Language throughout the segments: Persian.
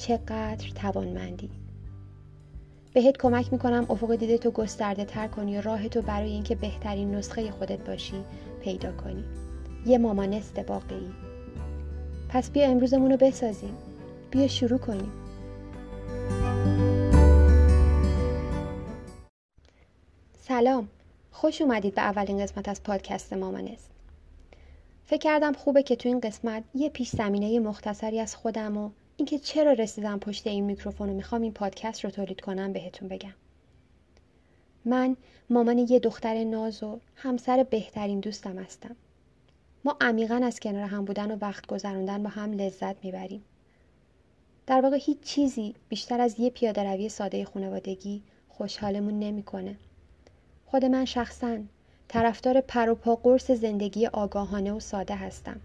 چقدر توانمندی. بهت کمک می‌کنم افق دیده تو گسترده تر کنی و راه تو برای اینکه بهترین نسخه خودت باشی پیدا کنی. یه مامانست واقعی پس بیا امروزمون رو بسازیم. بیا شروع کنیم. سلام. خوش اومدید به اولین قسمت از پادکست مامانست فکر کردم خوبه که تو این قسمت یه پیش زمینه مختصری از خودم و اینکه چرا رسیدم پشت این میکروفون و می‌خوام این پادکست رو تولید کنم بهتون بگم. من مامان یه دختر ناز و همسر بهترین دوستم هستم. ما عمیقا از کنار هم بودن و وقت گذراندن با هم لذت می‌بریم. در واقع هیچ چیزی بیشتر از یه پیاده روی ساده خانوادگی خوشحالمون نمی‌کنه. خود من شخصا طرفدار پر و پا قرص زندگی آگاهانه و ساده هستم.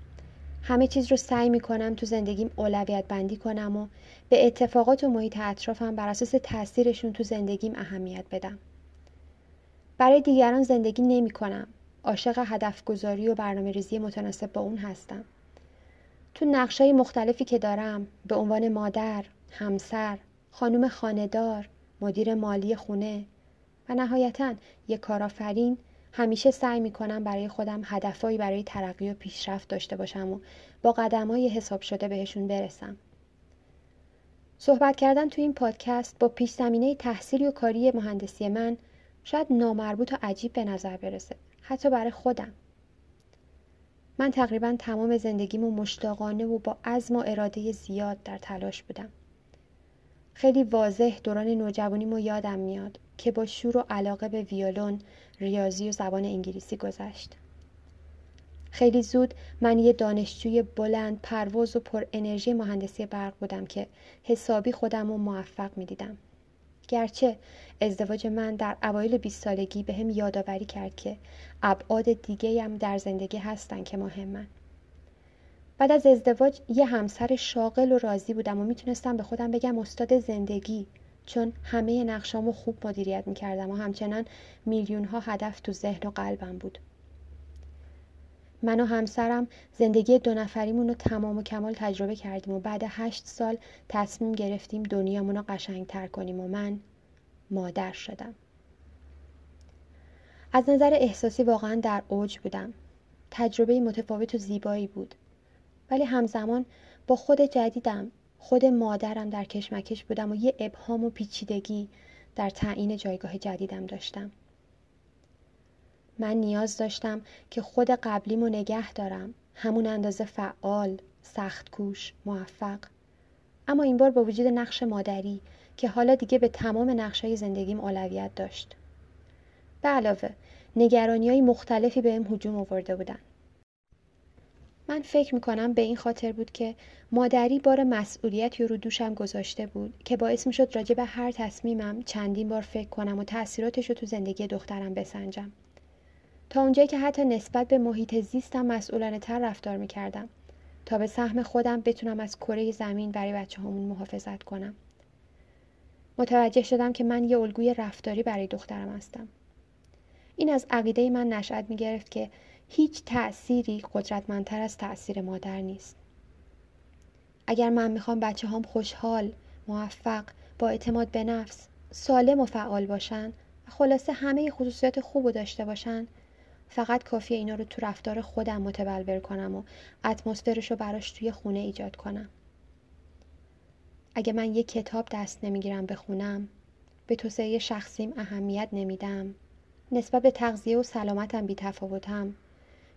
همه چیز رو سعی می کنم تو زندگیم اولویت بندی کنم و به اتفاقات و محیط اطرافم بر اساس تاثیرشون تو زندگیم اهمیت بدم. برای دیگران زندگی نمی کنم. عاشق هدف گذاری و برنامه ریزی متناسب با اون هستم. تو نقشای مختلفی که دارم به عنوان مادر، همسر، خانم خاندار، مدیر مالی خونه و نهایتا یک کارآفرین همیشه سعی می‌کنم برای خودم هدفهایی برای ترقی و پیشرفت داشته باشم و با قدم های حساب شده بهشون برسم. صحبت کردن تو این پادکست با پیش زمینه تحصیلی و کاری مهندسی من شاید نامربوط و عجیب به نظر برسه. حتی برای خودم. من تقریبا تمام زندگیمو مشتاقانه و با عزم و اراده زیاد در تلاش بودم. خیلی واضح دوران نوجوانیمو یادم میاد که با شور و علاقه به ویولون، ریاضی و زبان انگلیسی گذشت. خیلی زود من یه دانشجوی بلند پرواز و پر انرژی مهندسی برق بودم که حسابی خودم رو موفق می دیدم. گرچه ازدواج من در اوایل 20 سالگی به هم یادآوری کرد که ابعاد دیگه هم در زندگی هستن که مهمن. بعد از ازدواج یه همسر شاغل و راضی بودم و می‌تونستم به خودم بگم استاد زندگی چون همه نقشامو خوب مدیریت می‌کردم و همچنان میلیون ها هدف تو ذهن و قلبم بود. من و همسرم زندگی دو نفریمون رو تمام و کمال تجربه کردیم و بعد هشت سال تصمیم گرفتیم دنیامون رو قشنگتر کنیم و من مادر شدم. از نظر احساسی واقعا در اوج بودم. تجربه متفاوت و زیبایی بود. ولی همزمان با خود جدیدم خود مادرم در کشمکش بودم و یه ابهام و پیچیدگی در تعیین جایگاه جدیدم داشتم. من نیاز داشتم که خود قبلیمو نگه دارم همون اندازه فعال، سخت کوش، موفق اما این بار با وجود نقش مادری که حالا دیگه به تمام نقشای زندگیم اولویت داشت. به علاوه نگرانی های مختلفی بهم هجوم آورده بودن. من فکر می‌کنم به این خاطر بود که مادری بار مسئولیتی رو دوشم گذاشته بود که باعث می‌شد راجع به هر تصمیمم چندین بار فکر کنم و تاثیراتش رو تو زندگی دخترم بسنجم. تا اونجایی که حتی نسبت به محیط زیستم مسئولانه تر رفتار می‌کردم تا به سهم خودم بتونم از کره زمین برای بچه همون محافظت کنم. متوجه شدم که من یه الگوی رفتاری برای دخترم هستم. این از عقیده من نشأت می گرفت که هیچ تأثیری قدرتمندتر از تأثیر مادر نیست. اگر من می‌خوام بچه هم خوشحال، موفق، با اعتماد به نفس، سالم و فعال باشن و خلاصه همه خصوصیات خوب داشته باشن فقط کافیه اینا رو تو رفتار خودم متبلور کنم و اتمسفرش رو براش توی خونه ایجاد کنم. اگه من یک کتاب دست نمی‌گیرم بخونم به توسعه شخصیم اهمیت نمیدم نسبت به تغذیه و سلامتم بی تفاوتم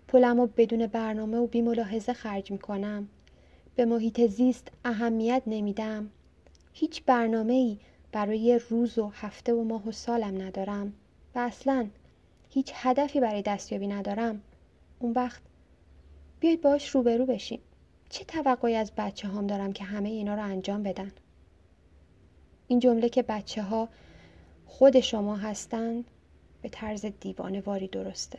پولم و بدون برنامه و بی ملاحظه خرج می‌کنم. به محیط زیست اهمیت نمیدم. هیچ برنامه ای برای روز و هفته و ماه و سالم ندارم و اصلا هیچ هدفی برای دستیابی ندارم. اون وقت بیایید باش روبرو بشیم. چه توقعی از بچه هام دارم که همه اینا رو انجام بدن؟ این جمله که بچه ها خود شما هستند به طرز دیوانه واری درسته.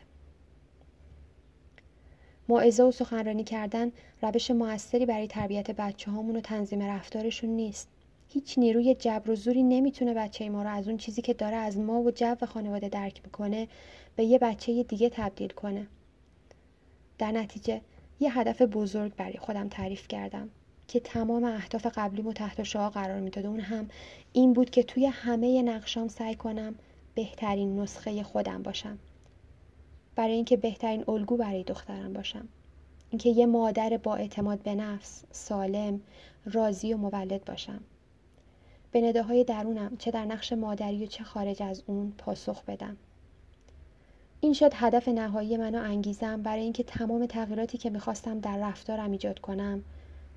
موعظه و سخنرانی کردن روش موثری برای تربیت بچه هامون و تنظیم رفتارشون نیست. هیچ نیروی جبر و زوری نمی‌تونه بچه ما رو از اون چیزی که داره از ما و جو خانواده درک می‌کنه به یه بچه دیگه تبدیل کنه. در نتیجه یه هدف بزرگ برای خودم تعریف کردم که تمام اهداف قبلی و تحت شعا قرار می‌داد اون هم این بود که توی همه نقشام سعی کنم بهترین نسخه خودم باشم. برای اینکه بهترین الگو برای دخترم باشم. اینکه یه مادر با اعتماد به نفس سالم راضی و مولد باشم. به نداهای درونم چه در نقش مادری و چه خارج از اون پاسخ بدم. این شد هدف نهایی من و انگیزم برای اینکه تمام تغییراتی که می‌خواستم در رفتارم ایجاد کنم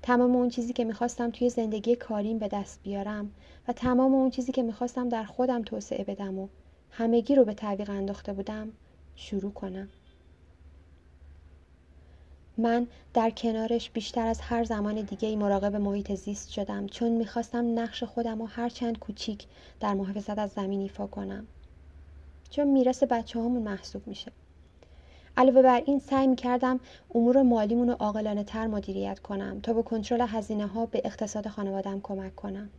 تمام اون چیزی که می‌خواستم توی زندگی کاریم به دست بیارم و تمام اون چیزی که می‌خواستم در خودم توسعه بدم و همگی رو به تعویق انداخته بودم شروع کنم. من در کنارش بیشتر از هر زمان دیگه ای مراقب محیط زیست شدم چون می‌خواستم نقش خودم و هر چند کوچیک در محافظت از زمین ایفا کنم. چون میرس بچه هامون محسوب میشه. علاوه بر این سعی می‌کردم امور مالیمون رو عاقلانه تر مدیریت کنم تا با کنترل هزینه ها به اقتصاد خانوادم کمک کنم.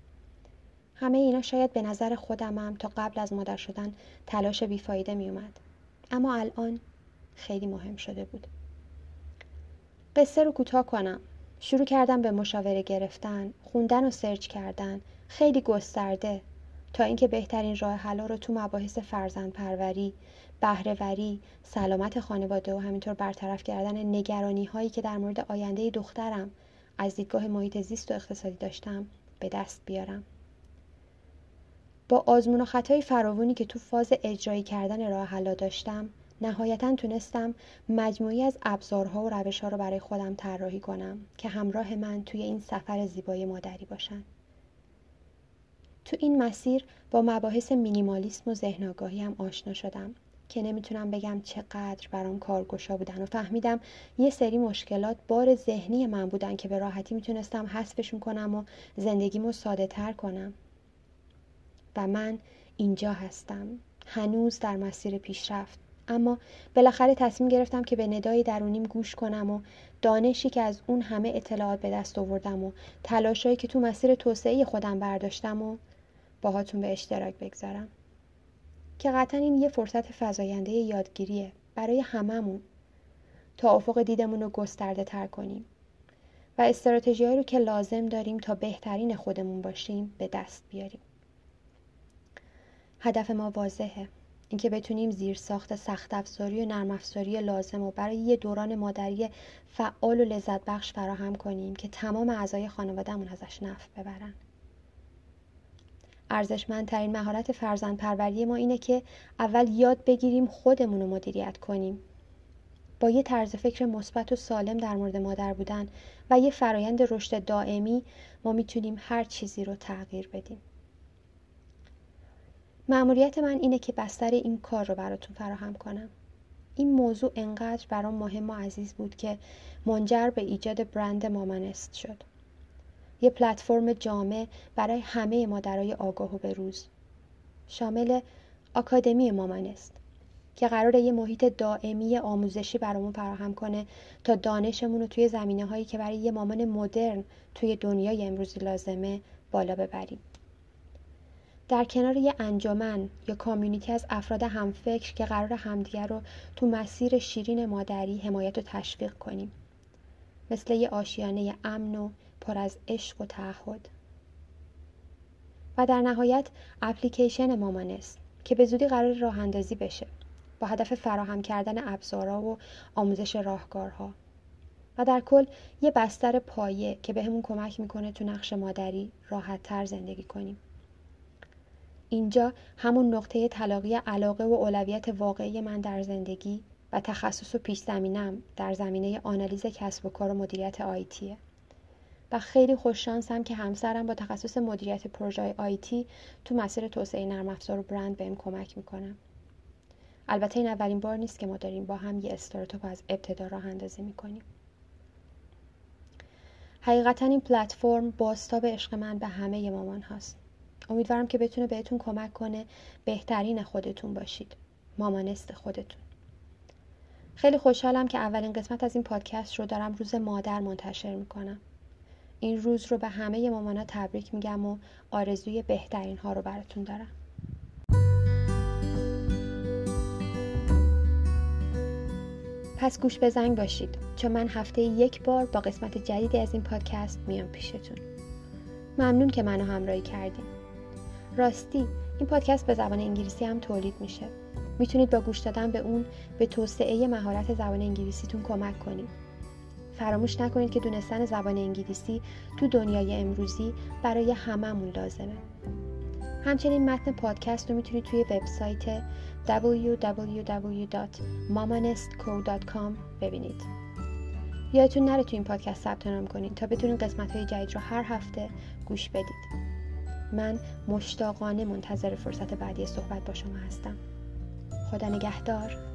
همه اینا شاید به نظر خودمم تا قبل از مادر شدن تلاش بیفایده میومد اما الان خیلی مهم شده بود. قصه رو کوتاه کنم. شروع کردم به مشاوره گرفتن خوندن و سرچ کردن. خیلی گسترده. تا اینکه بهترین راه حلا رو تو مباحث فرزند پروری بهرهوری سلامت خانواده و همینطور برطرف کردن نگرانی هایی که در مورد آینده دخترم از دیدگاه محیط زیست و اقتصادی داشتم به دست بیارم. با آزمون و خطای فراوانی که تو فاز اجرایی کردن راه حلا داشتم نهایتا تونستم مجموعی از ابزارها و روشها رو برای خودم طراحی کنم که همراه من توی این سفر زیبای مادری باشن. تو این مسیر با مباحث مینیمالیسم و ذهن آگاهی هم آشنا شدم که نمی‌تونم بگم چقدر برام کارگشا بودن و فهمیدم یه سری مشکلات بار ذهنی من بودن که به راحتی می‌تونستم حذفشون کنم و زندگیمو ساده تر کنم. و من اینجا هستم. هنوز در مسیر پیشرفت. اما بالاخره تصمیم گرفتم که به ندای درونیم گوش کنم و دانشی که از اون همه اطلاعات به دست آوردم و تلاشایی که تو مسیر توسعه خودم برداشتم و باهاتون به اشتراک بگذارم. که قطعا این یه فرصت فضاینده یادگیریه. برای هممون. تا افق دیدمون رو گسترده تر کنیم. و استراتژی رو که لازم داریم تا بهترین خودمون باشیم به دست بیاریم. هدف ما واضحه. اینکه بتونیم زیر ساخت سخت افزاری و نرم افزاری لازم و برای یه دوران مادری فعال و لذت بخش فراهم کنیم که تمام اعضای خانوادهمون ازش نفع ببرن. ارزشمندترین مهارت فرزند پروری ما اینه که اول یاد بگیریم خودمون رو مدیریت کنیم. با یه طرز فکر مثبت و سالم در مورد مادر بودن و یه فرایند رشد دائمی ما می‌تونیم هر چیزی رو تغییر بدیم. مأموریت من اینه که بستر این کار رو براتون فراهم کنم. این موضوع انقدر برام مهم و عزیز بود که منجر به ایجاد برند مامانست شد. یه پلتفرم جامع برای همه مادرای آگاه و بروز. شامل آکادمی مامانست که قراره یه محیط دائمی آموزشی برامون فراهم کنه تا دانشمون رو توی زمینه هایی که برای یه مامان مدرن توی دنیای امروزی لازمه بالا ببریم. در کنار یه انجمن یا کامیونیتی از افراد همفکر که قرار همدیگر رو تو مسیر شیرین مادری حمایت و تشویق کنیم. مثل یه آشیانه امن و پر از عشق و تعهد. و در نهایت اپلیکیشن مامانست که به زودی قرار راه اندازی بشه با هدف فراهم کردن ابزارها و آموزش راهکارها. و در کل یه بستر پایه که بهمون به کمک می‌کنه تو نقش مادری راحت تر زندگی کنیم. اینجا همون نقطه تلاقی علاقه و اولویت واقعی من در زندگی و تخصص و پیش زمینم در زمینه آنالیز کسب و کار و مدیریت آیتیه. و خیلی خوششانسم که همسرم با تخصص مدیریت پروژه آیتی تو مسیر توسعه نرم افزار و برند بهم کمک می‌کنم. البته این اولین بار نیست که ما داریم با هم یه استارتاپ از ابتدا راه اندازی می‌کنیم. حقیقتا این پلتفرم باستاب عشق من به همه مامان هاست. امیدوارم که بتونه بهتون کمک کنه بهترین خودتون باشید. مامانست خودتون. خیلی خوشحالم که اولین قسمت از این پادکست رو دارم روز مادر منتشر می‌کنم. این روز رو به همه مامانا تبریک میگم و آرزوی بهترین ها رو براتون دارم. پس گوش به زنگ باشید چون من هفته یک بار با قسمت جدیدی از این پادکست میام پیشتون. ممنون که منو همراهی کردیم. راستی این پادکست به زبان انگلیسی هم تولید میشه. می‌تونید با گوش دادن به اون به توسعه مهارت زبان انگلیسیتون کمک کنید. فراموش نکنید که دونستن زبان انگلیسی تو دنیای امروزی برای هممون لازمه. همچنین متن پادکست رو می‌تونید توی وبسایت www.mamanestco.com ببینید. یادتون نره توی این پادکست ثبت نام کنید تا بتونید قسمت های جدید رو هر هفته گوش بدید. من مشتاقانه منتظر فرصت بعدی صحبت با شما هستم. خدا نگهدار